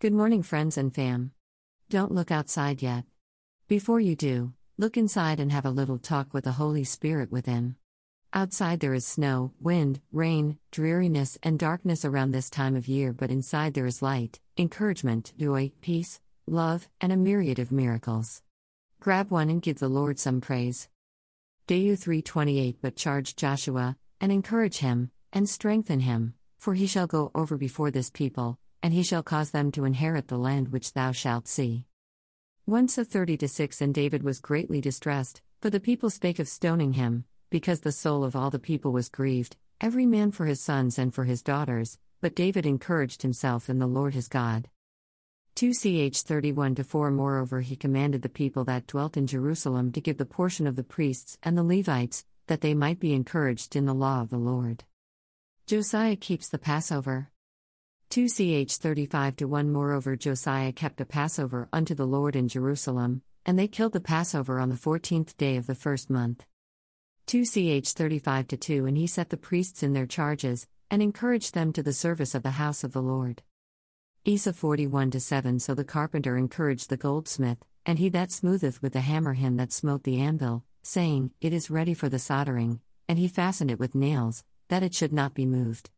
Good morning, friends and fam. Don't look outside yet. Before you do, look inside and have a little talk with the Holy Spirit within. Outside there is snow, wind, rain, dreariness, and darkness around this time of year, but inside there is light, encouragement, joy, peace, love, and a myriad of miracles. Grab one and give the Lord some praise. Deu 328 But charge Joshua, and encourage him, and strengthen him, for he shall go over before this people, and he shall cause them to inherit the land which thou shalt see. Once a 30 to 6 And David was greatly distressed, for the people spake of stoning him, because the soul of all the people was grieved, every man for his sons and for his daughters, but David encouraged himself in the Lord his God. 2 ch 31 to 4 Moreover, he commanded the people that dwelt in Jerusalem to give the portion of the priests and the Levites, that they might be encouraged in the law of the Lord. Josiah keeps the Passover. 2 ch 35 1 Moreover, Josiah kept a Passover unto the Lord in Jerusalem, and they killed the Passover on the fourteenth day of the first month. 2 ch 35 2 And he set the priests in their charges, and encouraged them to the service of the house of the Lord. Isa 41 7 So the carpenter encouraged the goldsmith, and he that smootheth with the hammer him that smote the anvil, saying, It is ready for the soldering, and he fastened it with nails, that it should not be moved.